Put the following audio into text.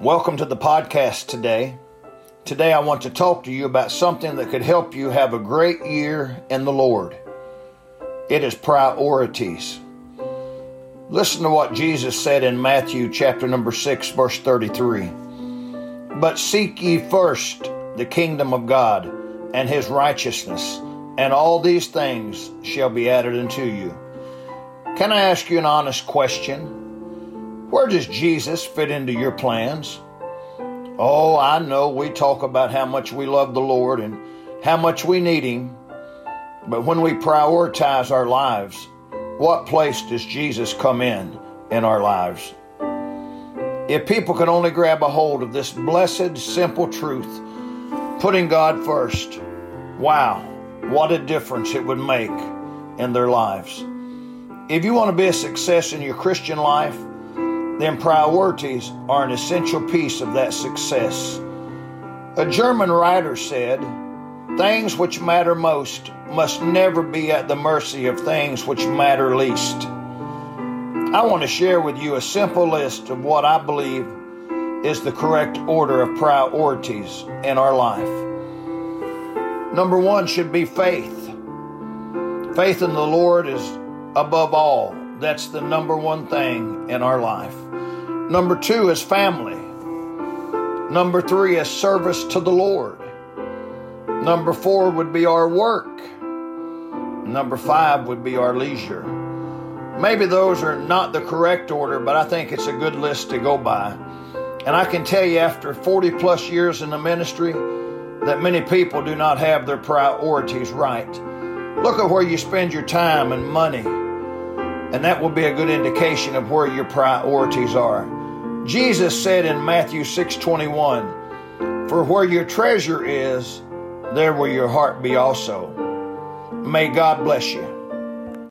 Welcome to the podcast today. Today, I want to talk to you about something that could help you have a great year in the Lord. It is priorities. Listen to what Jesus said in Matthew chapter number 6 verse 33. But seek ye first the kingdom of God and his righteousness, and all these things shall be added unto you. Can I ask you an honest question? Where does Jesus fit into your plans? Oh, I know we talk about how much we love the Lord and how much we need Him, but when we prioritize our lives, what place does Jesus come in in our lives? If people could only grab a hold of this blessed, simple truth, putting God first, wow, what a difference it would make in their lives. If you want to be a success in your Christian life, then priorities are an essential piece of that success. A German writer said, Things which matter most must never be at the mercy of things which matter least. I want to share with you a simple list of what I believe is the correct order of priorities in our life. Number one should be faith. Faith in the Lord is above all. That's the number one thing in our life. Number two is family. Number three is service to the Lord. Number four would be our work. Number five would be our leisure. Maybe those are not the correct order, but I think it's a good list to go by. And I can tell you after 40 plus years in the ministry that many people do not have their priorities right. Look at where you spend your time and money, and that will be a good indication of where your priorities are. Jesus said in Matthew 6:21, "For where your treasure is, there will your heart be also." May God bless you.